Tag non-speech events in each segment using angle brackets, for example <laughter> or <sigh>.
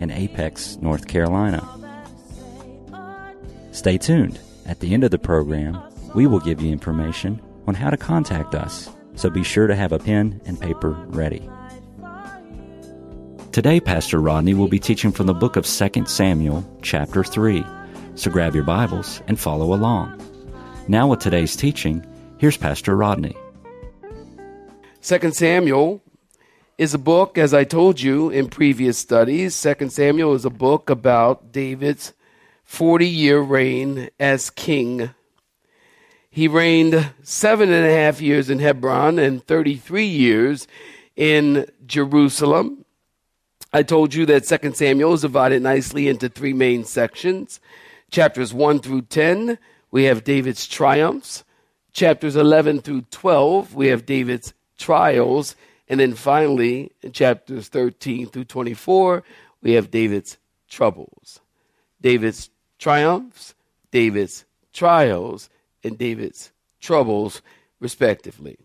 in Apex, North Carolina. Stay tuned. At the end of the program, we will give you information on how to contact us, so be sure to have a pen and paper ready. Today, Pastor Rodney will be teaching from the book of 2 Samuel, chapter 3. So grab your Bibles and follow along. Now, with today's teaching, here's Pastor Rodney. 2 Samuel is a book, as I told you in previous studies. 2 Samuel is a book about David's 40 year reign as king. He reigned seven and a half years in Hebron and 33 years in Jerusalem. I told you that 2 Samuel is divided nicely into three main sections. Chapters 1 through 10, we have David's triumphs. Chapters 11 through 12, we have David's trials. And then finally, in chapters 13 through 24, we have David's troubles, David's triumphs, David's trials, and David's troubles, respectively.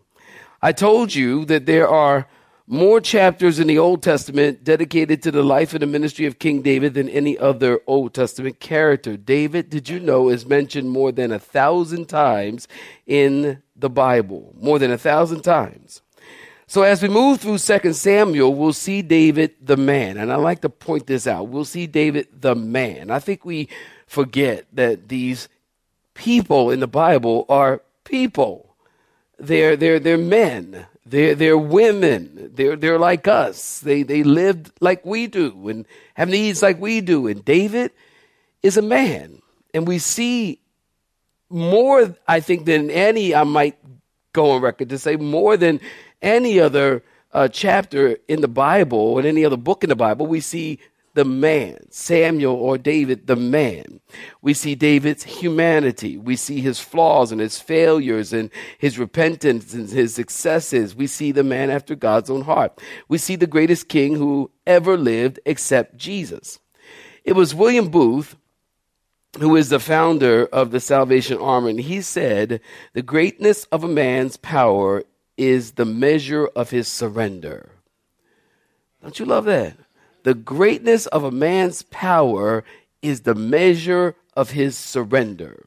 I told you that there are more chapters in the Old Testament dedicated to the life and the ministry of King David than any other Old Testament character. David, did you know, is mentioned more than a thousand times in the Bible? More than a thousand times. So as we move through 2 Samuel, we'll see David the man. And I like to point this out. We'll see David the man. I think we forget that these people in the Bible are people. They're, they're, they're men. They're, they're women. They're, they're like us. They, they lived like we do and have needs like we do. And David is a man. And we see more, I think, than any, I might go on record to say, more than any other uh, chapter in the Bible and any other book in the Bible, we see the man, Samuel or David, the man. We see David's humanity. We see his flaws and his failures and his repentance and his successes. We see the man after God's own heart. We see the greatest king who ever lived except Jesus. It was William Booth who is the founder of the Salvation Army, and he said, The greatness of a man's power is the measure of his surrender. Don't you love that? The greatness of a man's power is the measure of his surrender.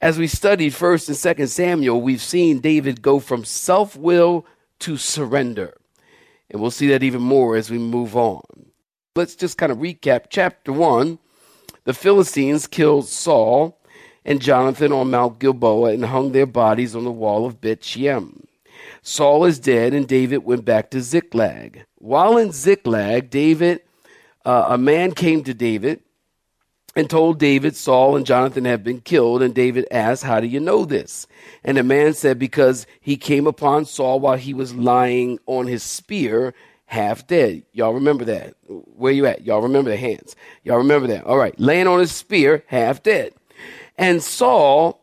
As we studied 1st and 2nd Samuel, we've seen David go from self will to surrender. And we'll see that even more as we move on. Let's just kind of recap. Chapter 1 The Philistines killed Saul and Jonathan on Mount Gilboa and hung their bodies on the wall of Beth Shemesh. Saul is dead, and David went back to Ziklag. While in Ziklag, David, uh, a man came to David and told David, Saul and Jonathan have been killed. And David asked, How do you know this? And the man said, Because he came upon Saul while he was lying on his spear, half dead. Y'all remember that? Where you at? Y'all remember the hands? Y'all remember that? All right. Laying on his spear, half dead. And Saul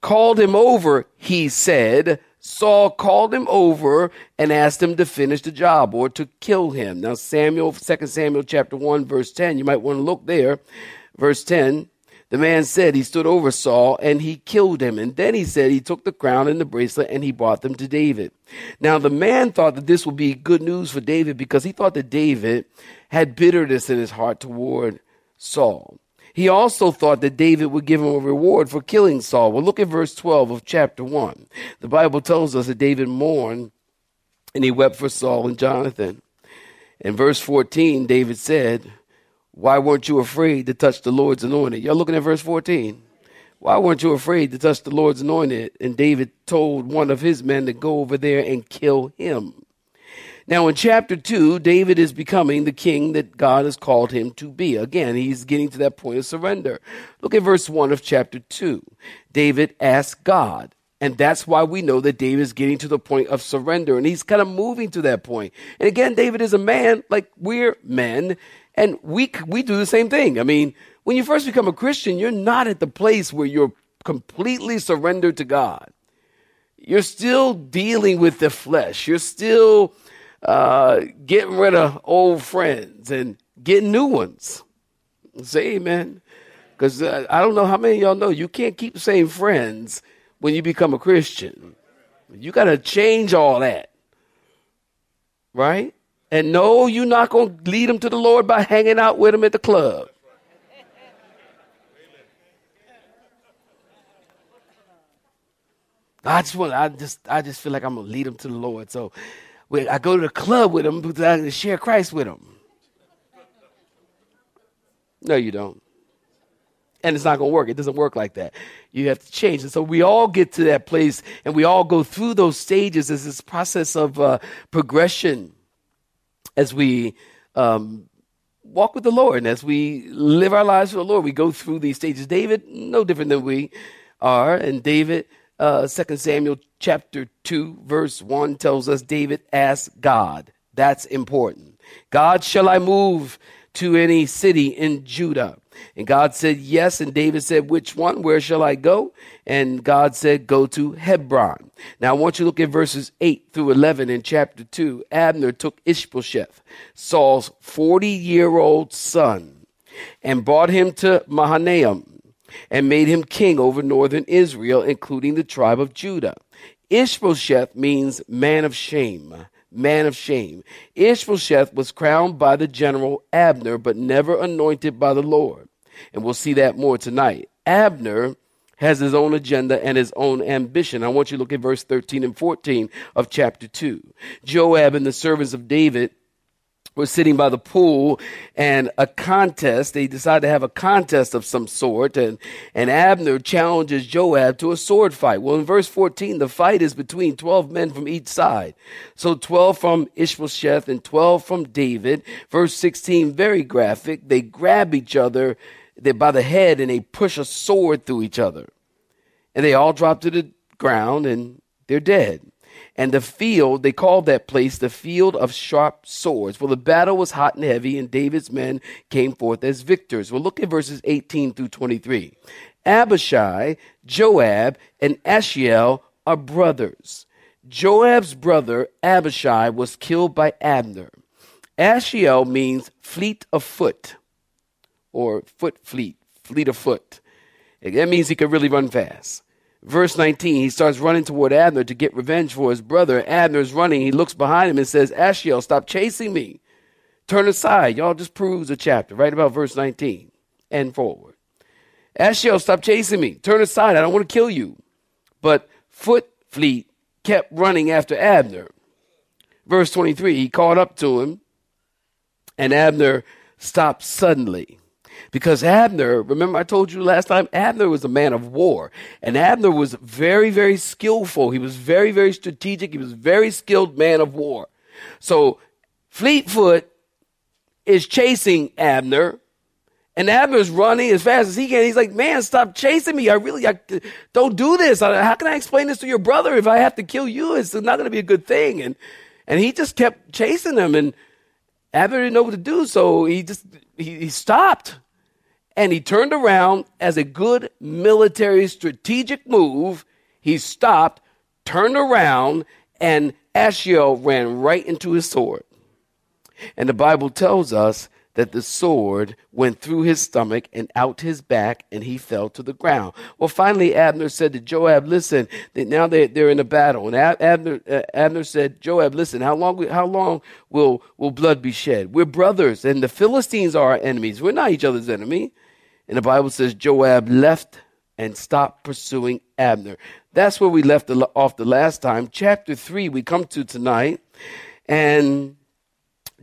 called him over, he said, Saul called him over and asked him to finish the job or to kill him. Now, Samuel, 2 Samuel chapter 1, verse 10, you might want to look there. Verse 10, the man said he stood over Saul and he killed him. And then he said he took the crown and the bracelet and he brought them to David. Now, the man thought that this would be good news for David because he thought that David had bitterness in his heart toward Saul. He also thought that David would give him a reward for killing Saul. Well, look at verse 12 of chapter 1. The Bible tells us that David mourned and he wept for Saul and Jonathan. In verse 14, David said, Why weren't you afraid to touch the Lord's anointed? Y'all looking at verse 14? Why weren't you afraid to touch the Lord's anointed? And David told one of his men to go over there and kill him. Now, in chapter 2, David is becoming the king that God has called him to be. Again, he's getting to that point of surrender. Look at verse 1 of chapter 2. David asked God, And that's why we know that David is getting to the point of surrender and he's kind of moving to that point. And again, David is a man like we're men and we, we do the same thing. I mean, when you first become a Christian, you're not at the place where you're completely surrendered to God. You're still dealing with the flesh. You're still uh, getting rid of old friends and getting new ones. Say amen. Because uh, I don't know how many y'all know you can't keep the same friends when you become a Christian. You got to change all that. Right? And no, you're not going to lead them to the Lord by hanging out with them at the club. I just want, I just, I just feel like I'm gonna lead them to the Lord. So, I go to the club with them because I share Christ with them. No, you don't and it's not going to work. It doesn't work like that. You have to change. And so we all get to that place and we all go through those stages as this process of uh, progression as we um, walk with the Lord and as we live our lives for the Lord. We go through these stages. David, no different than we are. And David, uh, 2 Samuel chapter 2, verse 1 tells us David asked God. That's important. God, shall I move to any city in Judah? And God said, Yes. And David said, Which one? Where shall I go? And God said, Go to Hebron. Now I want you to look at verses 8 through 11 in chapter 2. Abner took Ishbosheth, Saul's 40 year old son, and brought him to Mahanaim and made him king over northern Israel, including the tribe of Judah. Ishbosheth means man of shame man of shame. Ishbosheth was crowned by the general Abner, but never anointed by the Lord. And we'll see that more tonight. Abner has his own agenda and his own ambition. I want you to look at verse 13 and 14 of chapter 2. Joab and the servants of David were sitting by the pool and a contest. They decided to have a contest of some sort and, and Abner challenges Joab to a sword fight. Well, in verse 14, the fight is between 12 men from each side. So 12 from Ishbosheth and 12 from David. Verse 16, very graphic. They grab each other by the head and they push a sword through each other. And they all drop to the ground and they're dead. And the field, they called that place the field of sharp swords. For the battle was hot and heavy, and David's men came forth as victors. Well, look at verses 18 through 23. Abishai, Joab, and Asahel are brothers. Joab's brother, Abishai, was killed by Abner. Asahel means fleet of foot, or foot fleet, fleet of foot. That means he could really run fast. Verse 19, he starts running toward Abner to get revenge for his brother. Abner's running. He looks behind him and says, Asahel, stop chasing me. Turn aside. Y'all just proves the chapter, right about verse 19 and forward. Asahel, stop chasing me. Turn aside. I don't want to kill you. But Foot Fleet kept running after Abner. Verse 23, he caught up to him, and Abner stopped suddenly. Because Abner, remember I told you last time, Abner was a man of war. And Abner was very, very skillful. He was very, very strategic. He was a very skilled man of war. So Fleetfoot is chasing Abner. And Abner's running as fast as he can. He's like, man, stop chasing me. I really, I, don't do this. How can I explain this to your brother if I have to kill you? It's not going to be a good thing. And, and he just kept chasing him and Abner didn't know what to do. So he just, he, he stopped and he turned around as a good military strategic move. He stopped, turned around, and Asahel ran right into his sword. And the Bible tells us that the sword went through his stomach and out his back, and he fell to the ground. Well, finally, Abner said to Joab, "Listen, now they, they're in a battle." And Abner, uh, Abner said, "Joab, listen, how long how long will will blood be shed? We're brothers, and the Philistines are our enemies. We're not each other's enemy." And the Bible says Joab left and stopped pursuing Abner. That's where we left off the last time. Chapter 3, we come to tonight. And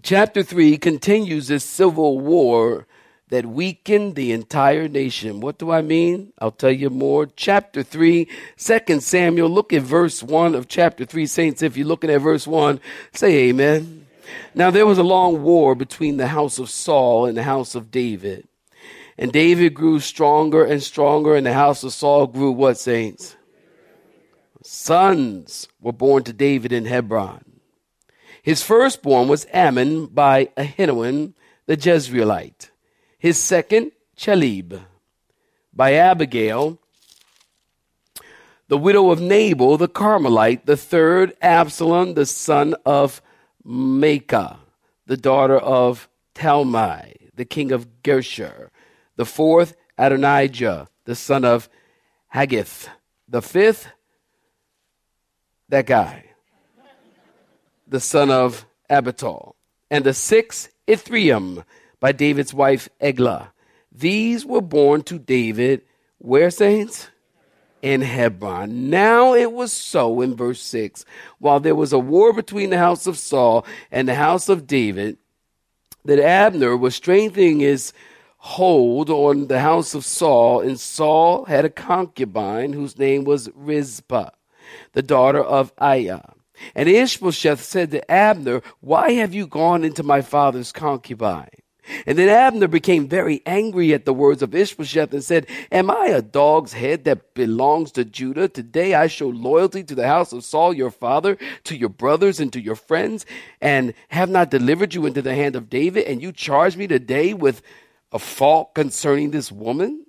chapter 3 continues this civil war that weakened the entire nation. What do I mean? I'll tell you more. Chapter 3, 2 Samuel. Look at verse 1 of chapter 3. Saints, if you're looking at verse 1, say amen. Now there was a long war between the house of Saul and the house of David. And David grew stronger and stronger, and the house of Saul grew what, saints? sons were born to David in Hebron. His firstborn was Amnon by Ahinoam the Jezreelite. His second, Chileab, by Abigail, the widow of Nabal the Carmelite. The third, Absalom, the son of Maacah, the daughter of Talmai, the king of Geshur. The fourth, Adonijah, the son of Haggith. The fifth, that guy, the son of Abital. And the sixth, Ithream, by David's wife Eglah. These were born to David, where, saints? In Hebron. Now it was so in verse 6 while there was a war between the house of Saul and the house of David, that Abner was strengthening his hold on the house of Saul, and Saul had a concubine whose name was Rizpah, the daughter of Aiah. And Ishbosheth said to Abner, Why have you gone into my father's concubine? And then Abner became very angry at the words of Ishbosheth and said, Am I a dog's head that belongs to Judah? Today I show loyalty to the house of Saul your father, to your brothers and to your friends, and have not delivered you into the hand of David, and you charge me today with a fault concerning this woman?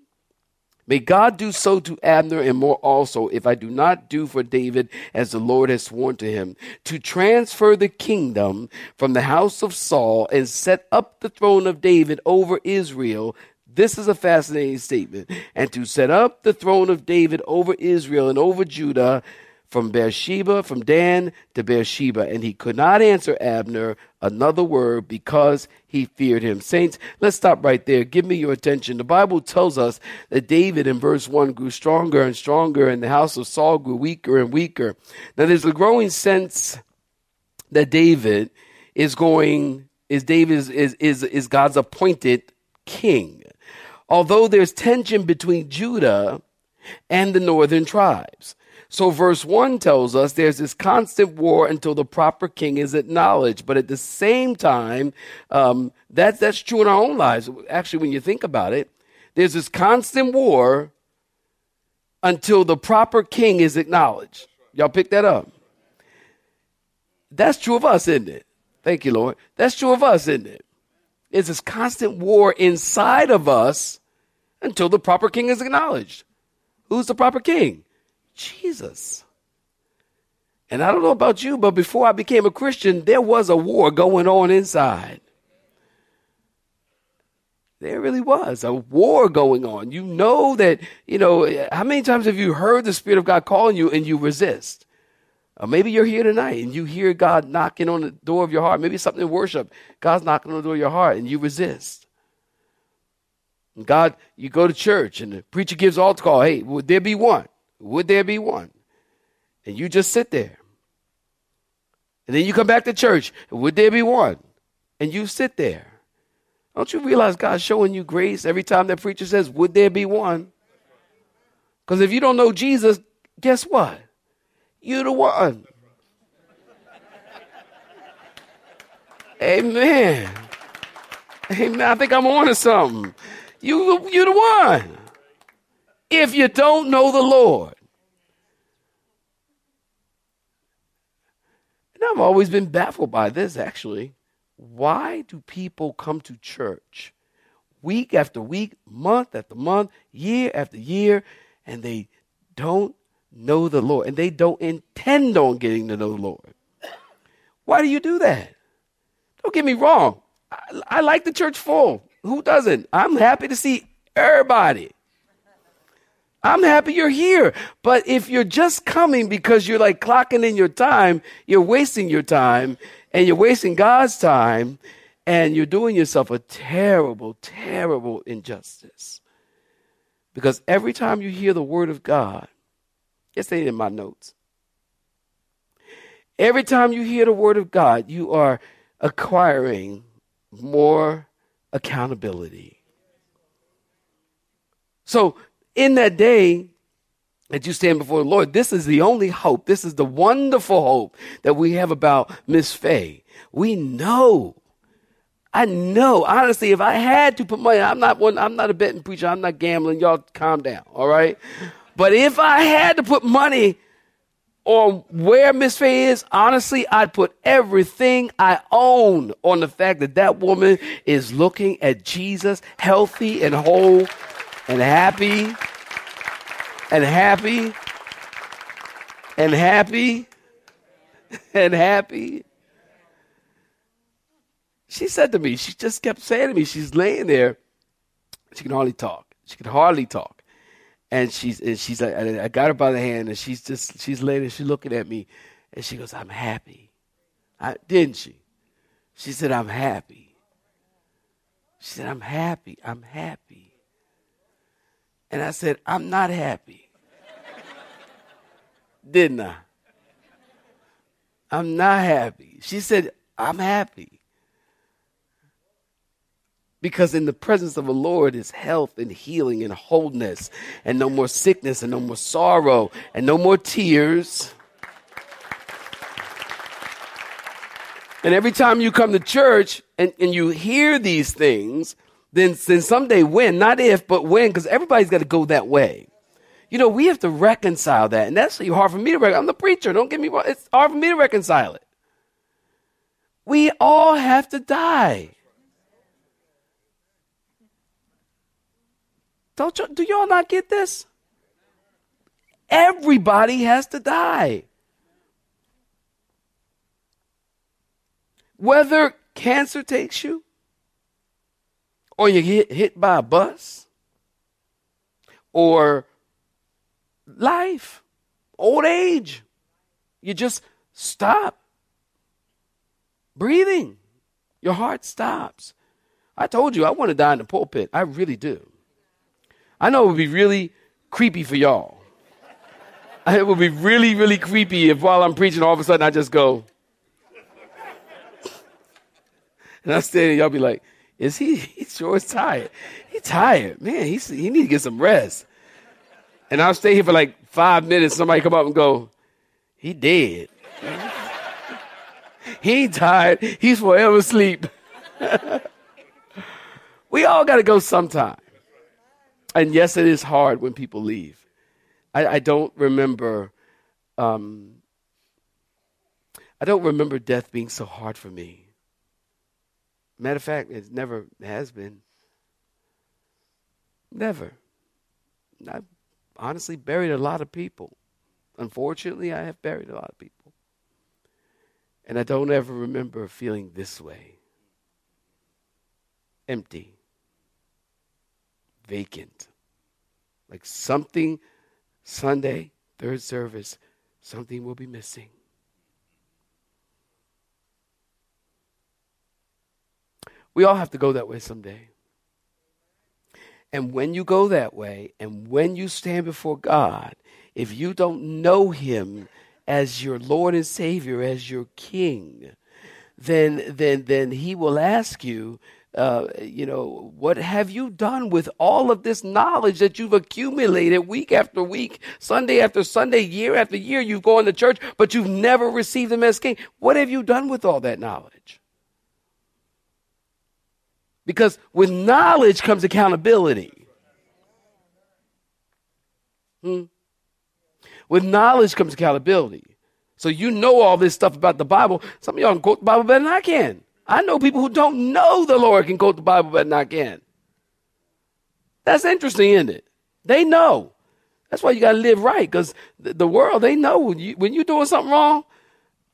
May God do so to Abner and more also, if I do not do for David as the Lord has sworn to him, to transfer the kingdom from the house of Saul and set up the throne of David over Israel. This is a fascinating statement. And to set up the throne of David over Israel and over Judah from Beersheba, from Dan to Beersheba. And he could not answer Abner another word because he feared him. Saints, let's stop right there. Give me your attention. The Bible tells us that David in verse 1 grew stronger and stronger, and the house of Saul grew weaker and weaker. Now, there's a growing sense that David is going, is David is, is, is, is God's appointed king. Although there's tension between Judah and the northern tribes. So, verse 1 tells us there's this constant war until the proper king is acknowledged. But at the same time, um, that's, that's true in our own lives. Actually, when you think about it, there's this constant war until the proper king is acknowledged. Y'all pick that up? That's true of us, isn't it? Thank you, Lord. That's true of us, isn't it? There's this constant war inside of us until the proper king is acknowledged. Who's the proper king? Jesus. And I don't know about you, but before I became a Christian, there was a war going on inside. There really was a war going on. You know that, you know, how many times have you heard the Spirit of God calling you and you resist? Or maybe you're here tonight and you hear God knocking on the door of your heart. Maybe something in worship. God's knocking on the door of your heart and you resist. And God, you go to church and the preacher gives altar call. Hey, would there be one? Would there be one? And you just sit there. And then you come back to church. Would there be one? And you sit there. Don't you realize God's showing you grace every time that preacher says, Would there be one? Because if you don't know Jesus, guess what? You're the one. Amen. Amen. I think I'm on to something. You, you're the one if you don't know the Lord. And I've always been baffled by this, actually. Why do people come to church week after week, month after month, year after year, and they don't know the Lord and they don't intend on getting to know the Lord? Why do you do that? Don't get me wrong. I, I like the church full. Who doesn't? I'm happy to see everybody. I'm happy you're here. But if you're just coming because you're like clocking in your time, you're wasting your time and you're wasting God's time and you're doing yourself a terrible, terrible injustice. Because every time you hear the word of God, it's in my notes. Every time you hear the word of God, you are acquiring more accountability. So in that day that you stand before the Lord, this is the only hope. This is the wonderful hope that we have about Miss Faye. We know. I know, honestly, if I had to put money, I'm not one, I'm not a betting preacher, I'm not gambling. Y'all calm down, all right? But if I had to put money on where Miss Faye is, honestly, I'd put everything I own on the fact that that woman is looking at Jesus healthy and whole and happy and happy and happy and happy. She said to me, she just kept saying to me, she's laying there. She can hardly talk. She can hardly talk. And she's and she's like, I got her by the hand, and she's just she's laying there, she's looking at me, and she goes, "I'm happy," I, didn't she? She said, "I'm happy." She said, "I'm happy. I'm happy." And I said, "I'm not happy." didn't I? I'm not happy. She said, I'm happy. Because in the presence of the Lord is health and healing and wholeness, and no more sickness and no more sorrow and no more tears. And every time you come to church and, and you hear these things, then, then someday when, not if, but when, because everybody's got to go that way. You know, we have to reconcile that. And that's hard for me to reconcile. I'm the preacher. Don't get me wrong. It's hard for me to reconcile it. We all have to die. Don't you, do y'all not get this? Everybody has to die. Whether cancer takes you, or you get hit by a bus, or life, old age, you just stop breathing. Your heart stops. I told you I want to die in the pulpit. I really do. I know it would be really creepy for y'all. <laughs> It would be really, really creepy if while I'm preaching, all of a sudden I just go. <laughs> And I'm standing, y'all be like, is he, <laughs> he sure is tired. He's tired. Man, he's, he need to get some rest. And I'll stay here for like five minutes. Somebody come up and go, he dead. <laughs> he ain't tired. He's forever asleep. <laughs> we all got to go sometime. And yes, it is hard when people leave. I, I don't remember. Um, I don't remember death being so hard for me. Matter of fact, it never has been. Never. I've honestly buried a lot of people. Unfortunately, I have buried a lot of people. And I don't ever remember feeling this way empty, vacant. Like something, Sunday, third service, something will be missing. We all have to go that way someday. And when you go that way, and when you stand before God, if you don't know Him as your Lord and Savior, as your King, then then then He will ask you, uh, you know, what have you done with all of this knowledge that you've accumulated week after week, Sunday after Sunday, year after year? You've gone to church, but you've never received Him as King. What have you done with all that knowledge? Because with knowledge comes accountability. Hmm? With knowledge comes accountability. So you know all this stuff about the Bible. Some of y'all can quote the Bible better than I can. I know people who don't know the Lord can quote the Bible better than I can. That's interesting, isn't it? They know. That's why you got to live right because the, the, world, they know when, you, when you're doing something wrong,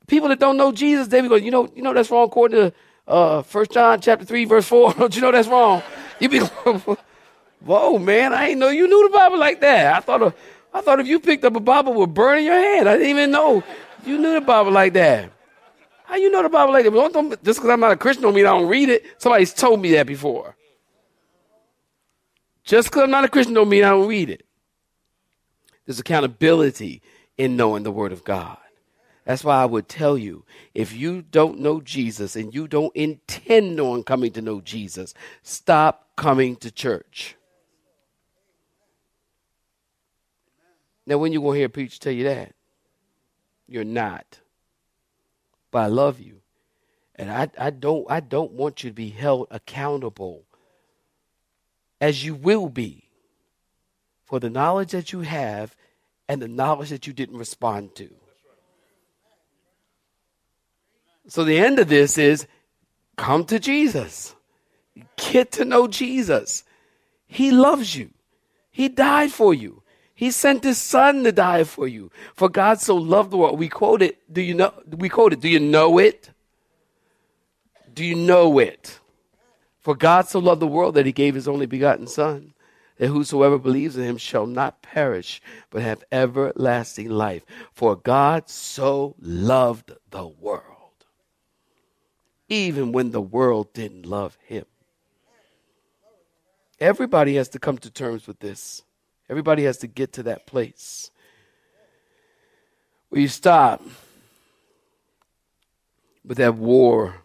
people that don't know Jesus, they be going, you know, you know that's wrong according to uh, 1 John chapter 3, verse 4. <laughs> Don't you know that's wrong? You be <laughs> whoa, man, I didn't know you knew the Bible like that. I thought, I thought if you picked up a Bible, it would burn in your hand. I didn't even know you knew the Bible like that. How you know the Bible like that? Don't, don't, just because I'm not a Christian don't mean I don't read it. Somebody's told me that before. Just because I'm not a Christian don't mean I don't read it. There's accountability in knowing the Word of God. That's why I would tell you if you don't know Jesus and you don't intend on coming to know Jesus, stop coming to church. Now, when you going to hear a preacher tell you that? You're not. But I love you. And I, I don't I don't want you to be held accountable as you will be for the knowledge that you have and the knowledge that you didn't respond to. So the end of this is come to Jesus. Get to know Jesus. He loves you. He died for you. He sent his son to die for you. For God so loved the world. We quote it. Do you know? We quote it. Do you know it? Do you know it? For God so loved the world that he gave his only begotten son that whosoever believes in him shall not perish, but have everlasting life. For God so loved the world, even when the world didn't love him. Everybody has to come to terms with this. Everybody has to get to that place where you stop with that war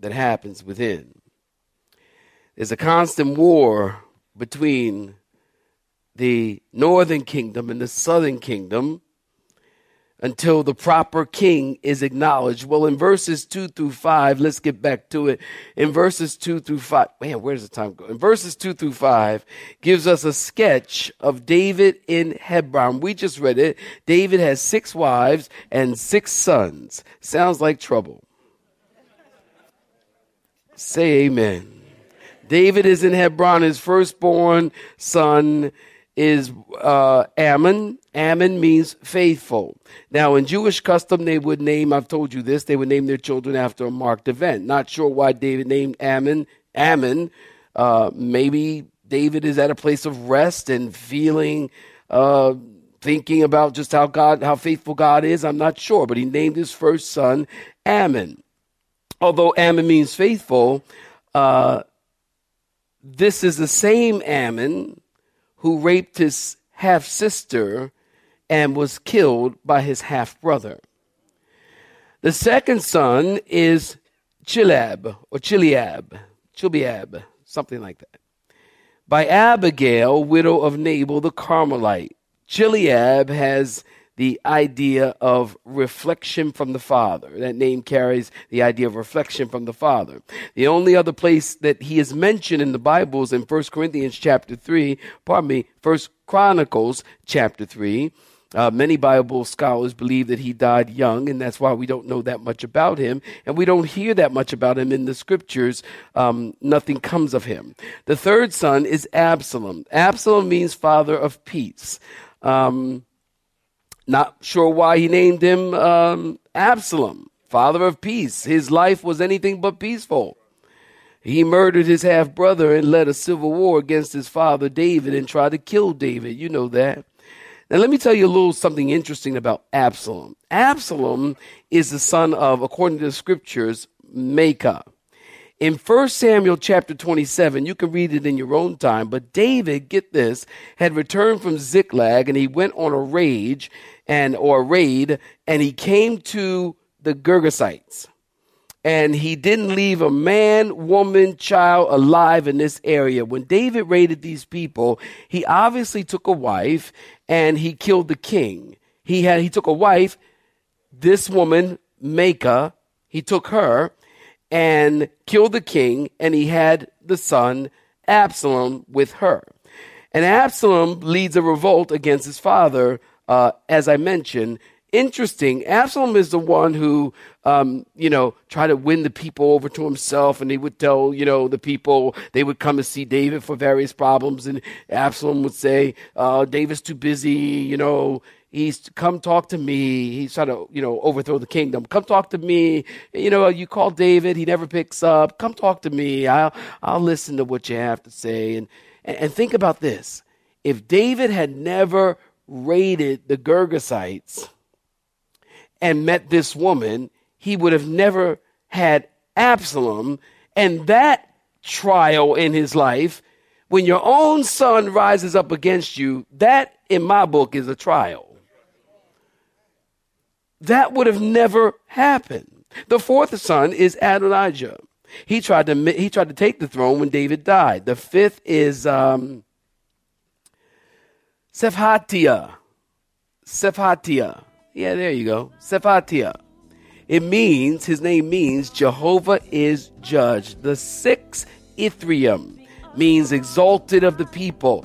that happens within. There's a constant war between the northern kingdom and the southern kingdom until the proper king is acknowledged. Well, in verses 2 through 5, let's get back to it. In verses 2 through 5, man, where does the time go? In verses 2 through 5 gives us a sketch of David in Hebron. We just read it. David has six wives and six sons. Sounds like trouble. Say amen. David is in Hebron. His firstborn son is uh, Amnon. Amnon means faithful. Now, in Jewish custom, they would name, I've told you this, they would name their children after a marked event. Not sure why David named Amnon Amnon. Uh, maybe David is at a place of rest and feeling, uh, thinking about just how God, how faithful God is. I'm not sure, but he named his first son Amnon. Although Amnon means faithful, uh, this is the same Amnon who raped his half sister and was killed by his half brother. The second son is Chilab or Chiliab, Chilbiab, something like that, by Abigail, widow of Nabal the Carmelite. Chiliab has the idea of reflection from the Father. That name carries the idea of reflection from the Father. The only other place that he is mentioned in the Bible is in 1 Corinthians chapter 3, pardon me, 1 Chronicles chapter 3. Uh, many Bible scholars believe that he died young, and that's why we don't know that much about him, and we don't hear that much about him in the scriptures. Um, nothing comes of him. The third son is Absalom. Absalom means father of peace. Um, not sure why he named him um, Absalom, father of peace. His life was anything but peaceful. He murdered his half brother and led a civil war against his father David and tried to kill David. You know that. Now, let me tell you a little something interesting about Absalom. Absalom is the son of, according to the scriptures, Maacah. In 1 Samuel chapter 27, you can read it in your own time, but David, get this, had returned from Ziklag and he went on a rage and or raid and he came to the Gergesites. And he didn't leave a man, woman, child alive in this area. When David raided these people, he obviously took a wife and he killed the king. He had he took a wife, this woman, Maacah, he took her and killed the king, and he had the son Absalom with her. And Absalom leads a revolt against his father, uh, as I mentioned. Interesting. Absalom is the one who, um, you know, tried to win the people over to himself, and he would tell, you know, the people they would come and see David for various problems, and Absalom would say, uh, "David's too busy," you know, He's come talk to me. He's trying to, you know, overthrow the kingdom. Come talk to me. You know, you call David, he never picks up. Come talk to me. I'll I'll listen to what you have to say. And and, and think about this. If David had never raided the Gergesites and met this woman, he would have never had Absalom. And that trial in his life, when your own son rises up against you, that in my book is a trial. That would have never happened. The fourth son is Adonijah. He tried to he tried to take the throne when David died. The fifth is um, Shephatiah. Shephatiah. Yeah, there you go. Shephatiah. It means his name means Jehovah is judge. The sixth Ithream means exalted of the people.